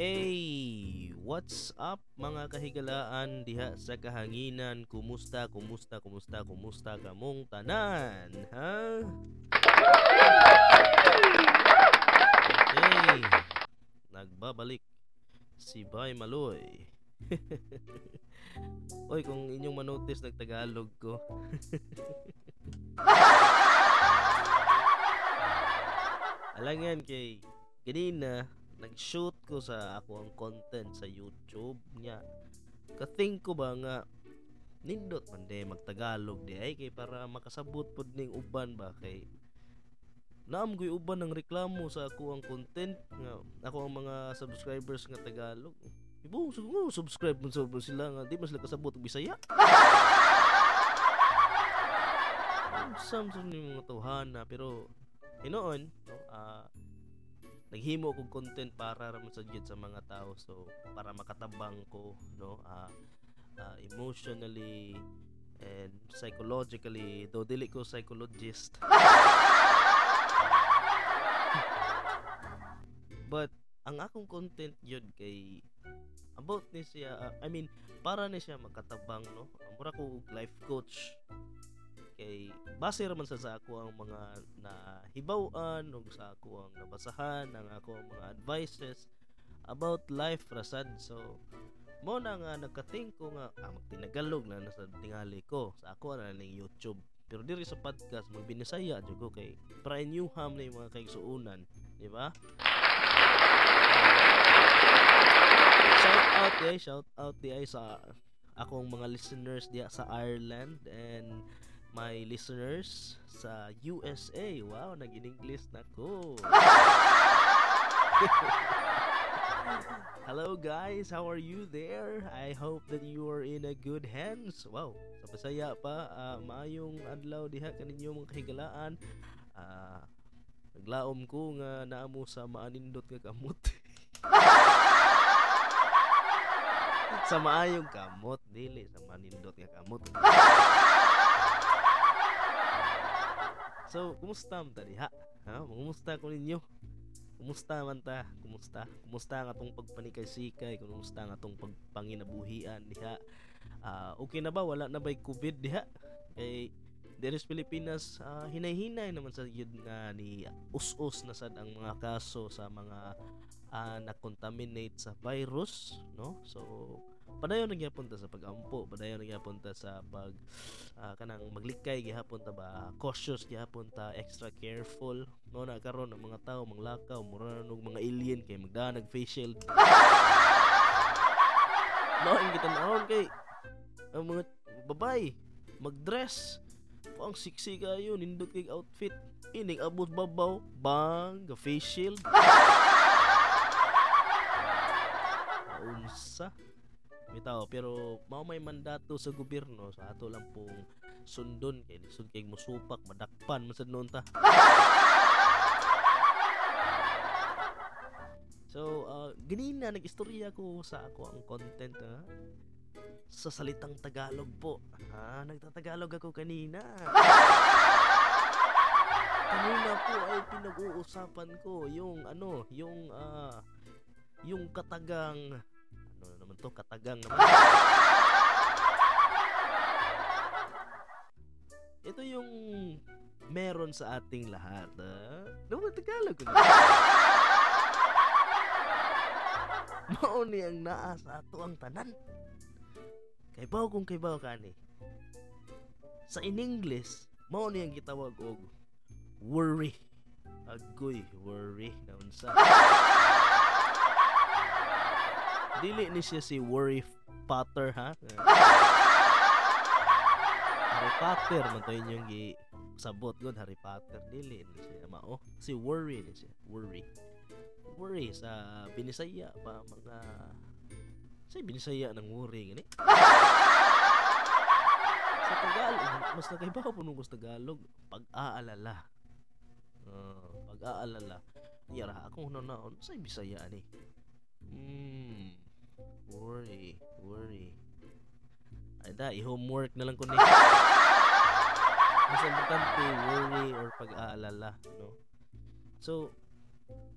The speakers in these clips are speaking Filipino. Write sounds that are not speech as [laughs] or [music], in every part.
Hey, what's up mga kahigalaan diha sa kahanginan? Kumusta, kumusta, kumusta, kumusta kamong tanan? Ha? Hey, nagbabalik si Bay Maloy. [laughs] Oy, kung inyong manotice nagtagalog ko. [laughs] Alangan kay kanina nag-shoot ko sa ako ang content sa YouTube niya. Kating ko ba nga nindot man de magtagalog di ay kay para makasabot pod ning uban ba kay Naam ko'y uban ng reklamo sa ako ang content nga ako ang mga subscribers nga Tagalog. Ibo, so, oh, subscribe sa sila nga di mas kasabot og Bisaya. [laughs] Samsung ni mga tawhana pero hinoon no, ah naghimo kog content para ra sa gyud sa mga tao. So para makatabang ko no? Ah ah, emotionally and psychologically. Though dili ko psychologist. [laughs] But ang akong content yun kay about ni siya ah, I mean para ni siya makatabang no? Mura ko life coach kay base raman sa ako ang mga nahibaw-an ug sa ako ang nabasahan ang ako ang mga advices about life rasad so mo na nga nagka-think ko nga ah, magtinagalog na nasa tingali ko sa ako na ning YouTube. Pero diri sa podcast magbinisaya jud ko kay para new ham na yung mga kaigsuunan di ba? Shout out di shout out di sa akong mga listeners diya sa Ireland and my listeners sa USA. Wow, nag-English na ko. [laughs] Hello guys, how are you there? I hope that you are in a good hands. Wow, sa Bisaya pa, uh, maayong adlaw diha kaninyo mga kahigalaan. Uh, naglaom ko nga naamo sa maanindot nga kamot. [laughs] sa maayong kamot, dili sa manindot nga kamot. [laughs] So, kumusta man ta diha? Ha? Kumusta ko ninyo? Kumusta man ta? Kumusta? Kumusta nga tong pagpanikay-sikay? Kumusta nga tong pagpanginabuhian diha? Uh, okay na ba? Wala na ba'y COVID diha? Kay Deres Pilipinas, uh, hinay-hinay naman sa yun nga ni us-us na sad ang mga kaso sa mga uh, na-contaminate sa virus, no? So, padayon na gyapon ta sa pagampo, padayon na gyapon ta sa pag uh, kanang maglikay gihapon ta ba cautious gihapon ta extra careful. No na karon ang mga tao manglakaw mura na mga alien kay magdanag face shield. [laughs] No ang kita naon kay ang mga babay magdress. Ang sexy kayo nindot kay outfit. Ining abot babaw bang ga face shield. [laughs] Unsa bitaw pero mao may mandato sa gobyerno sa ato lang pong sundon kay lisod kay musupak madakpan man sad noon ta [laughs] So, uh, ganina nag-istorya ko sa ako ang content ha? sa salitang Tagalog po. Ha, nagtatagalog ako kanina. [laughs] kanina po ay pinag-uusapan ko yung ano, yung uh, yung katagang ano naman to, katagang naman. [laughs] Ito yung meron sa ating lahat. Ha? Naman Tagalog ko na. [laughs] Mao ni ang naa sa ato ang tanan. Kay baw kung kay baw kani. Sa in English, mao ni ang gitawag og worry. Agoy, worry na unsa. [laughs] Dili ni siya si Worry Potter ha. Harry Potter man to inyong gi sabot god Harry Potter. Dili ni siya mao. Si Worry ni siya, Worry. Worry sa binisaya pa mga sa binisaya ng worry gani? Sa Tagalog mas nagaibaw po nung sa Tagalog pag-aalala. Uh, pag-aalala. Yara akong naon sa bisaya ni. Hmm worry worry. Ay da i-homework na lang ko ni [laughs] mas importante worry or pag-aalala no? So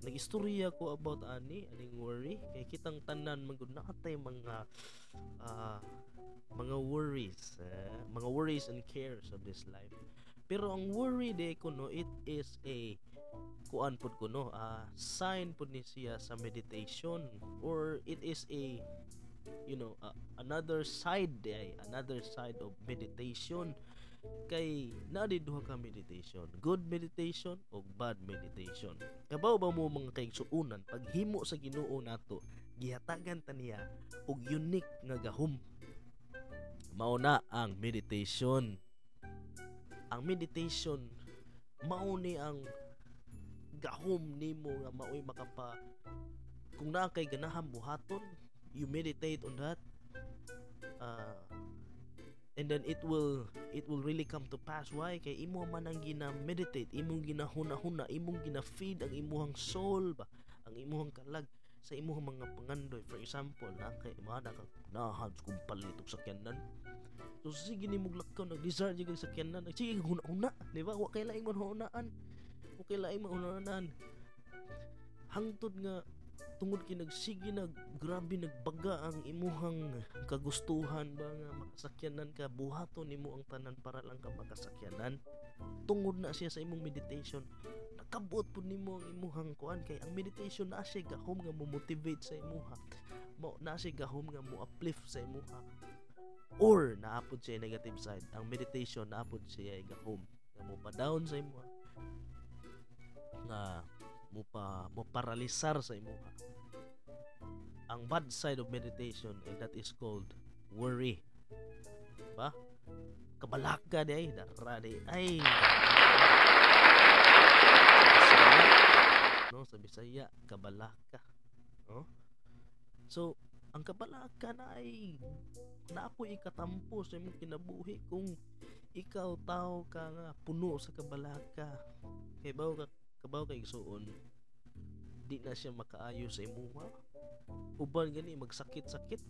nagistorya ko about ani aning worry. Kay kitang tanan man gud naatay mga uh, mga worries uh, mga worries and cares of this life. Pero ang worry de ko no it is a kuan pud ko no? Uh, sign pud ni siya sa meditation. Or it is a you know uh, another side ay another side of meditation. Kay naadi duha ka meditation. Good meditation o bad meditation? Kabaw ba mo mga kay suunan? Paghimo sa Ginoo nato gihatagan ta niya og unique nga gahom mao na ang meditation. Ang meditation mao ni ang gahom nimo nga maoy makapa kung naa kay ganahan buhaton you meditate on that uh, and then it will it will really come to pass. Why? Kay imo man ang gina-meditate imong ginahuna-huna imong gina-feed ang imuhang soul ba ang imuhang kalag sa imuhang mga pangandoy. For example na kay mahada ka nahan kung palitok sa kyanan so sige ni mong lakaw nag-desire jud sa kyanan sige huna-huna di ba? Wa kay laing mo hunaan wa kay laing mo hunaan hangtod nga tungod kay nagsige nag grabe nagbaga ang imuhang kagustuhan ba nga makasakyanan ka buhaton nimo ang tanan para lang ka makasakyanan. Tungod na siya sa imong meditation nakabot pud nimo ang imuhang kuan kay ang meditation na siya gahom nga mo motivate sa imuha. Mo na siya gahom nga mo uplift sa imuha. Or naapod siya negative side. Ang meditation naapod siya gahom nga mo pa down sa imuha nga mo pa mo paralisar sa imuha ang bad side of meditation and that is called worry. Ba? Kabalaka di ay dara di ay. No? Sa Bisaya kabalaka no so ang kabalaka na ay naapoy ikatampo sa imong kinabuhi kung ikaw tao ka nga puno sa kabalaka kay bawo ka kabaw kay suon di na siya makaayo sa imuha uban gani magsakit-sakit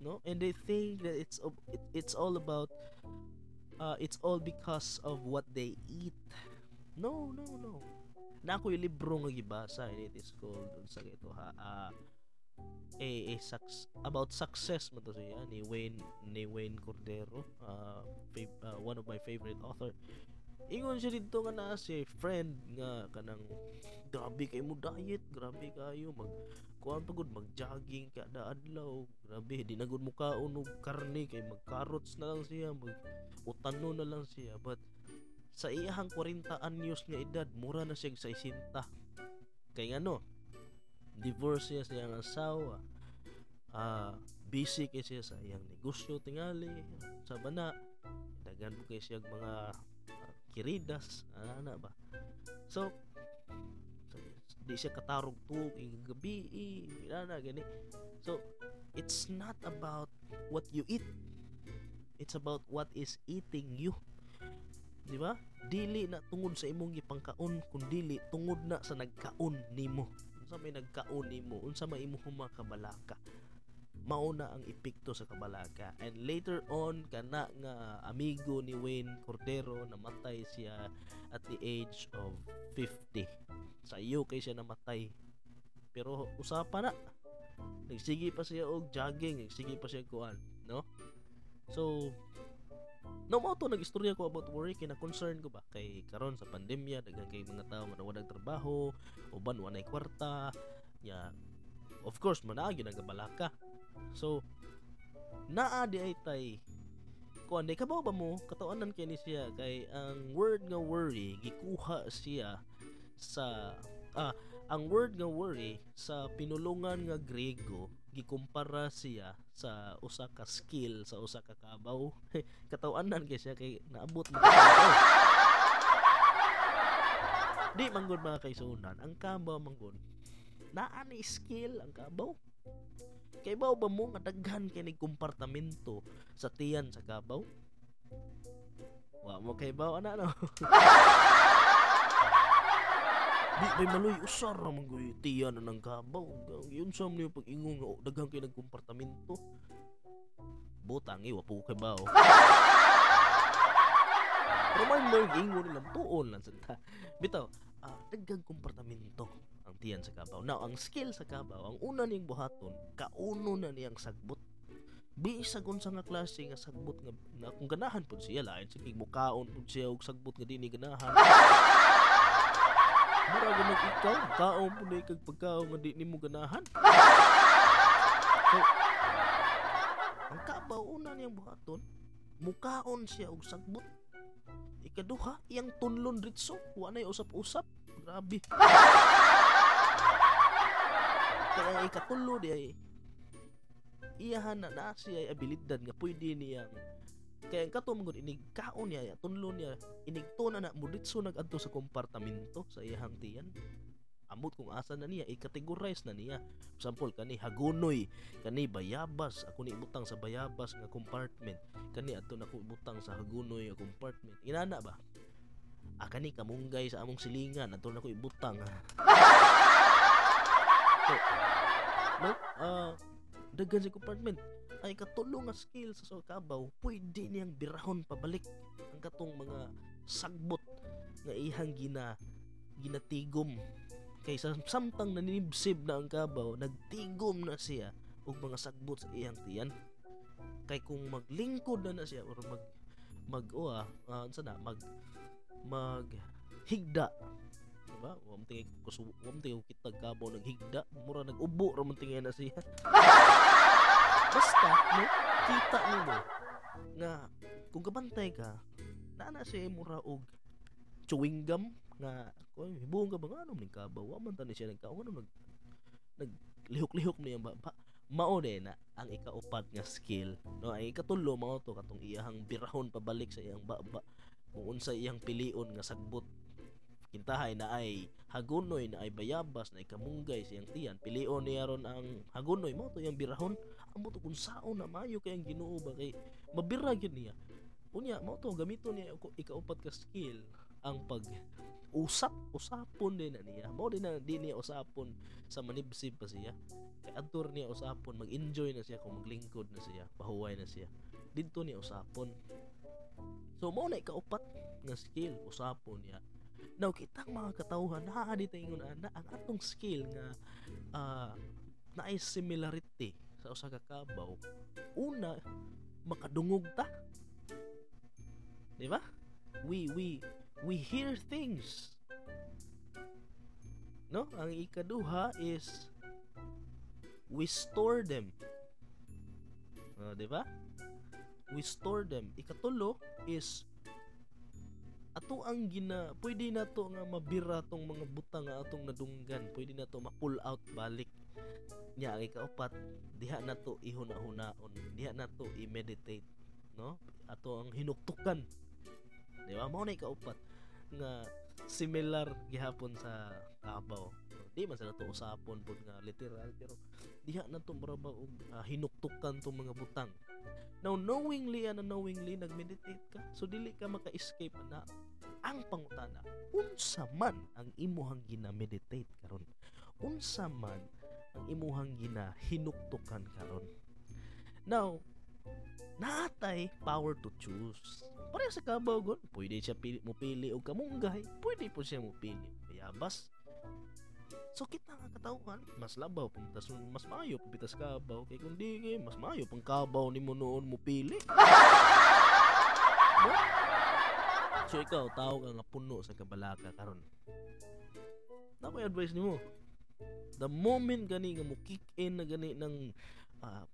no? And they think that it's it, it's all about uh, it's all because of what they eat. No no no. Na ako yung libro nga gibasa and it is called sa ito ha uh, a, a suc- about success mo to siya ni Wayne ni Wayne Cordero uh, fav- uh, one of my favorite author ingon siya dito nga na si friend nga kanang grabe kay mo diet grabe kayo mag kuan pagod mag jogging kada adlaw grabe di na gud mo kaon og karne kay mag carrots na lang siya mag utano na lang siya. But sa iyahang 40 anyos nga edad mura na siya sa 60 kay ngano divorce siya sa iyang asawa ah uh, busy kay siya sa iyang negosyo tingali sa bana dagan mo kay siya mga kiridas ana ba? So di siya katarog tuog ing gabi na gani. So it's not about what you eat. It's about what is eating you. Di ba? Dili na tungod sa imong gipangkaon kun dili tungod na sa nagkaon nimo. Unsa may nagkaon nimo? Unsa may imong kabalaka mauna ang epekto sa kabalaka and later on kana nga amigo ni Wayne Cordero namatay siya at the age of 50 sa kay siya namatay. Pero usapan na. Nagsige pa siya og jogging nagsige pa siya kuan no? So no mo to nagistorya ko about worry kay na concern ko ba kay karon sa pandemya daghan kay mga tao nga nawadag trabaho uban wanay kwarta ya of course managi nagabalaka So, naa di ay tay. Kuan di kabaw ba mo? Katawanan kay ni siya kay ang word nga worry gikuha siya sa ah ang word nga worry sa pinulungan nga Grego gikumpara siya sa usa ka skill sa usa ka kabaw. [laughs] Katawanan kay siya kay naabot mo [laughs] di manggod mga kaisunan ang kabaw manggod naa ni skill ang kabaw Kay baw ba mo nga daghan kay ni kompartamento sa tiyan sa kabaw? Wa mo kay baw ana no. Di bay maloy usar ra man tiyan na ng kabaw. Yun sa mo pag ingon nga oh, daghan kay nagkompartamento. Butang iwa po kay baw. Pero may mo ingon nilang tuon lang sa Bitaw, ah, daghan kompartamento ang tiyan sa kabaw. Now, ang skill sa kabaw, ang una niyang buhaton, kauno na niyang sagbot. Bisag unsa nga klase nga sagbot nga na, kung ganahan pud siya lain sige mukaon pud siya og sagbot nga dini ganahan. [laughs] Mura gyud ikaw, kaon pud kag pagkaon nga di nimo ganahan. So, ang kabaw una niyang buhaton, mukaon siya og sagbot. Ikaduha, iyang tunlon ritso, wa nay usap-usap. Grabe. [laughs] Kaya ikatulo di iyahan na na siya abilidad nga pwede niyang kaya ang kato mangod inig kaon niya tunlo niya inig to na na muditso nagadto sa kompartamento sa iyahang tiyan. Amot kung asa na niya i-categorize na niya. Example kani hagunoy kani bayabas ako ni ibutang sa bayabas nga compartment. Kani adto na ko ibutang sa hagunoy nga compartment. Inana ba? Ah kani kamunggay sa among silingan adto na ko ibutang [laughs] so, no uh, daghan sa compartment. Ay katulong nga skill sa kabaw pwede niyang birahon pabalik ang katong mga sagbot nga ihang gina ginatigom. Kaysa samtang naninibsib na ang kabaw nagtigom na siya og mga sagbot sa iyang tiyan. Kay kung maglingkod na na siya or mag mag o ah, uh, na mag mag higda diba? Wam tingay kusu wam tingay kita kabaw naghigda, mura nagubo ra man tingay na siya. [laughs] Basta no, kita nimo nga kung kabantay ka, nana siya mura og chewing gum nga ko hibuong ka ba? Ano ning kabaw, wa man tani siya nagkaon ano nag nag lihok-lihok niya ba, ba mao na ang ikaupat nga skill. No ay ikatulo mao to katong iyahang birahon pabalik sa iyang baba kung unsa iyang pilion nga sagbot kintahay na ay hagunoy na ay bayabas na ay kamunggay siyang tiyan. Pilion niya ron ang hagunoy. Mo to yung birahon. Amo to kung saon na mayo kay ang Ginoo ba kay mabira gyud niya. Unya mo to gamiton niya ikaupat ka skill ang pag usap usapon din na niya. Mo din na di niya usapon sa manibsib pa siya. Kay adtor niya usapon mag-enjoy na siya kung maglingkod na siya pahuway na siya. Didto niya usapon. So mo na ikaupat nga skill usapon niya Now, kitang mga katawhan, naadi tayo na ang atong skill nga uh, na ay similarity sa usa ka kabaw. Una, makadungog ta. Di ba? We, we, we hear things. No? Ang ikaduha is we store them. Uh, di ba? We store them. Ikatulo is ato ang gina pwede na to nga mabira tong mga butang nga atong nadunggan. Pwede na to ma-pull out balik. Nya ang ikaupat diha na to ihuna-hunaon. Diha na to i-meditate no? Ato ang hinuktukan. Di ba? Mao na ikaupat nga similar gihapon sa kabaw di man sa to usapon pud nga literal pero diha na to muraba og uh, hinuktukan tong mga butang. Now knowingly and unknowingly nagmeditate ka. So dili ka maka-escape na ang pangutana unsa man ang imuhang gina-meditate karon? Unsa man ang imuhang gina hinuktukan karon? Now natay power to choose. Para sa kabaw gon pwede siya pili, mo pili og kamunggay. Pwede po siya mo pili bayabas So kita nga katawhan, mas labaw puntas mas mayo pitas kabaw. Kay kun di mas mayo pang kabaw nimo noon mo pili. [laughs] So ikaw tao ka nga puno sa kabalaka karon. Na ko advice nimo. The moment gani nga mo kick in na gani ng uh,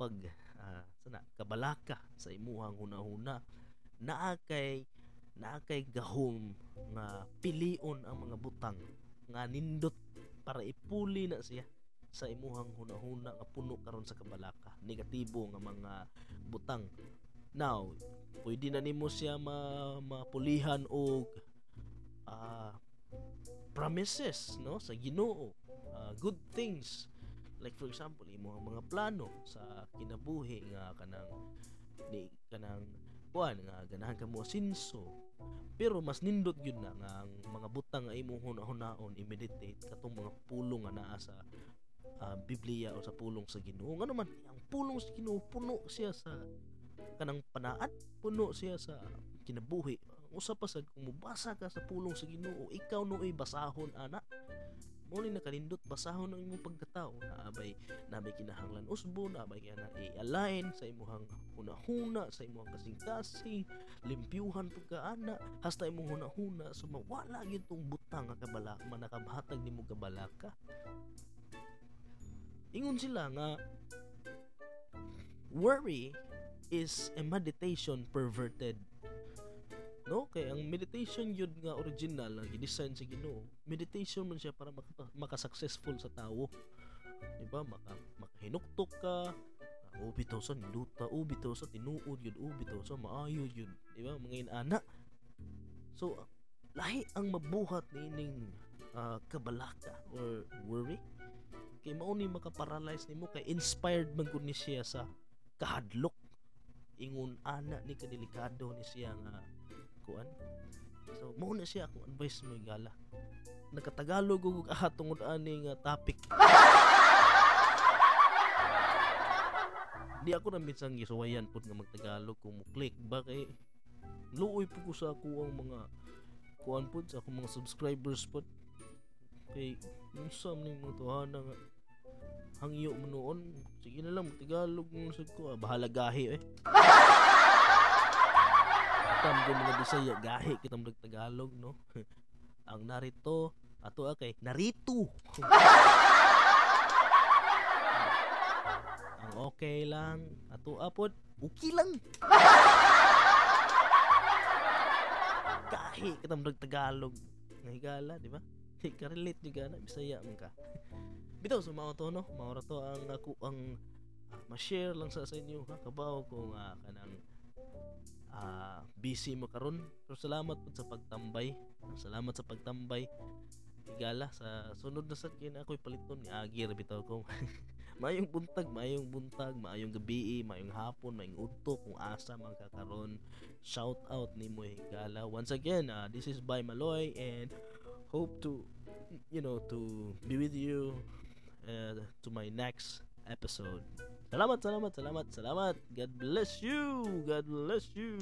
pag uh, sana kabalaka sa imuhang hunahuna naa kay naa kay gahom nga pilion ang mga butang nga nindot para ipuli na siya sa imuhang hunahuna nga puno karon sa kabalaka negatibo nga mga butang now pwede na nimo siya ma mapulihan og uh, promises no sa Ginoo uh, good things. Like for example imo mga plano sa kinabuhi nga kanang ni kanang kuan nga ganahan ka mo sinso pero mas nindot yun na nga ang mga butang nga imong hunaon i-meditate katong mga pulong nga naa sa uh, Biblia o sa pulong sa Ginoo. Ngano man ang pulong sa Ginoo puno siya sa kanang panaad puno siya sa kinabuhi. Usa pa sad kung mubasa ka sa pulong sa Ginoo ikaw nooy basahon ana. Mo ni nakalindot basahon ang imong pagkatao. Naabay nabay kinahanglan usbo nabay kana i-align sa imong hunahuna sa imong kasing-kasing limpyuhan pagkaana hasta imong hunahuna so mawala gyud tong butang nga kabala manakabahatag nimo kabalaka ingon sila nga worry is a meditation perverted. No? Kay ang meditation yun nga original nga gidesign sa Ginoo meditation man siya para maka, maka-successful sa tawo di ba? Maka makahinuktok ka ubi to sa ninduta ubi to sa tinuod yun ubi to sa maayo yun. Di ba? Mga inana so lahi ang mabuhat nining uh, kabalaka or worry. Kay mao ni makaparalyze nimo kay inspired man gud ni siya sa kahadlok ingon ana ni kadelikado ni siya nga kuan. So mo na siya akong advice mo gala. Nakatagalog ug ah tungod ani nga topic. Di ako na minsan gisuwayan pud nga magtagalog kung mo click ba kay luoy po ko sa ako ang mga kuan pud sa akong mga subscribers pud. Kay unsa man ning mga nga hangyo mo noon sige na lang magtagalog mo sa ko ah, bahala gahi eh Tam ko mga Bisaya gahi kita mga Tagalog no. [laughs] Ang narito ato kay narito. [laughs] Ang okay lang ato apod okay lang. Gahi kita mga Tagalog. Ngahigala, di ba? Ka-relate juga na Bisaya man ka. Bitaw sa mga to no, mao to ang ako ang uh, ma-share lang sa, sa inyo ha? Kabaw ko nga kanang uh, busy mo karon. Pero salamat po sa pagtambay. Salamat sa pagtambay. Igala sa sunod na sa kin ako'y paliton ni Agi bitaw ko. [laughs] Mayong buntag mayong buntag mayong gabi mayong hapon mayong udto kung asa man kakaron shout out ni mo higala once again uh, this is by Maloy and hope to you know to be with you Uh, to my next episode. Salamat, salamat, salamat, salamat. God bless you. God bless you.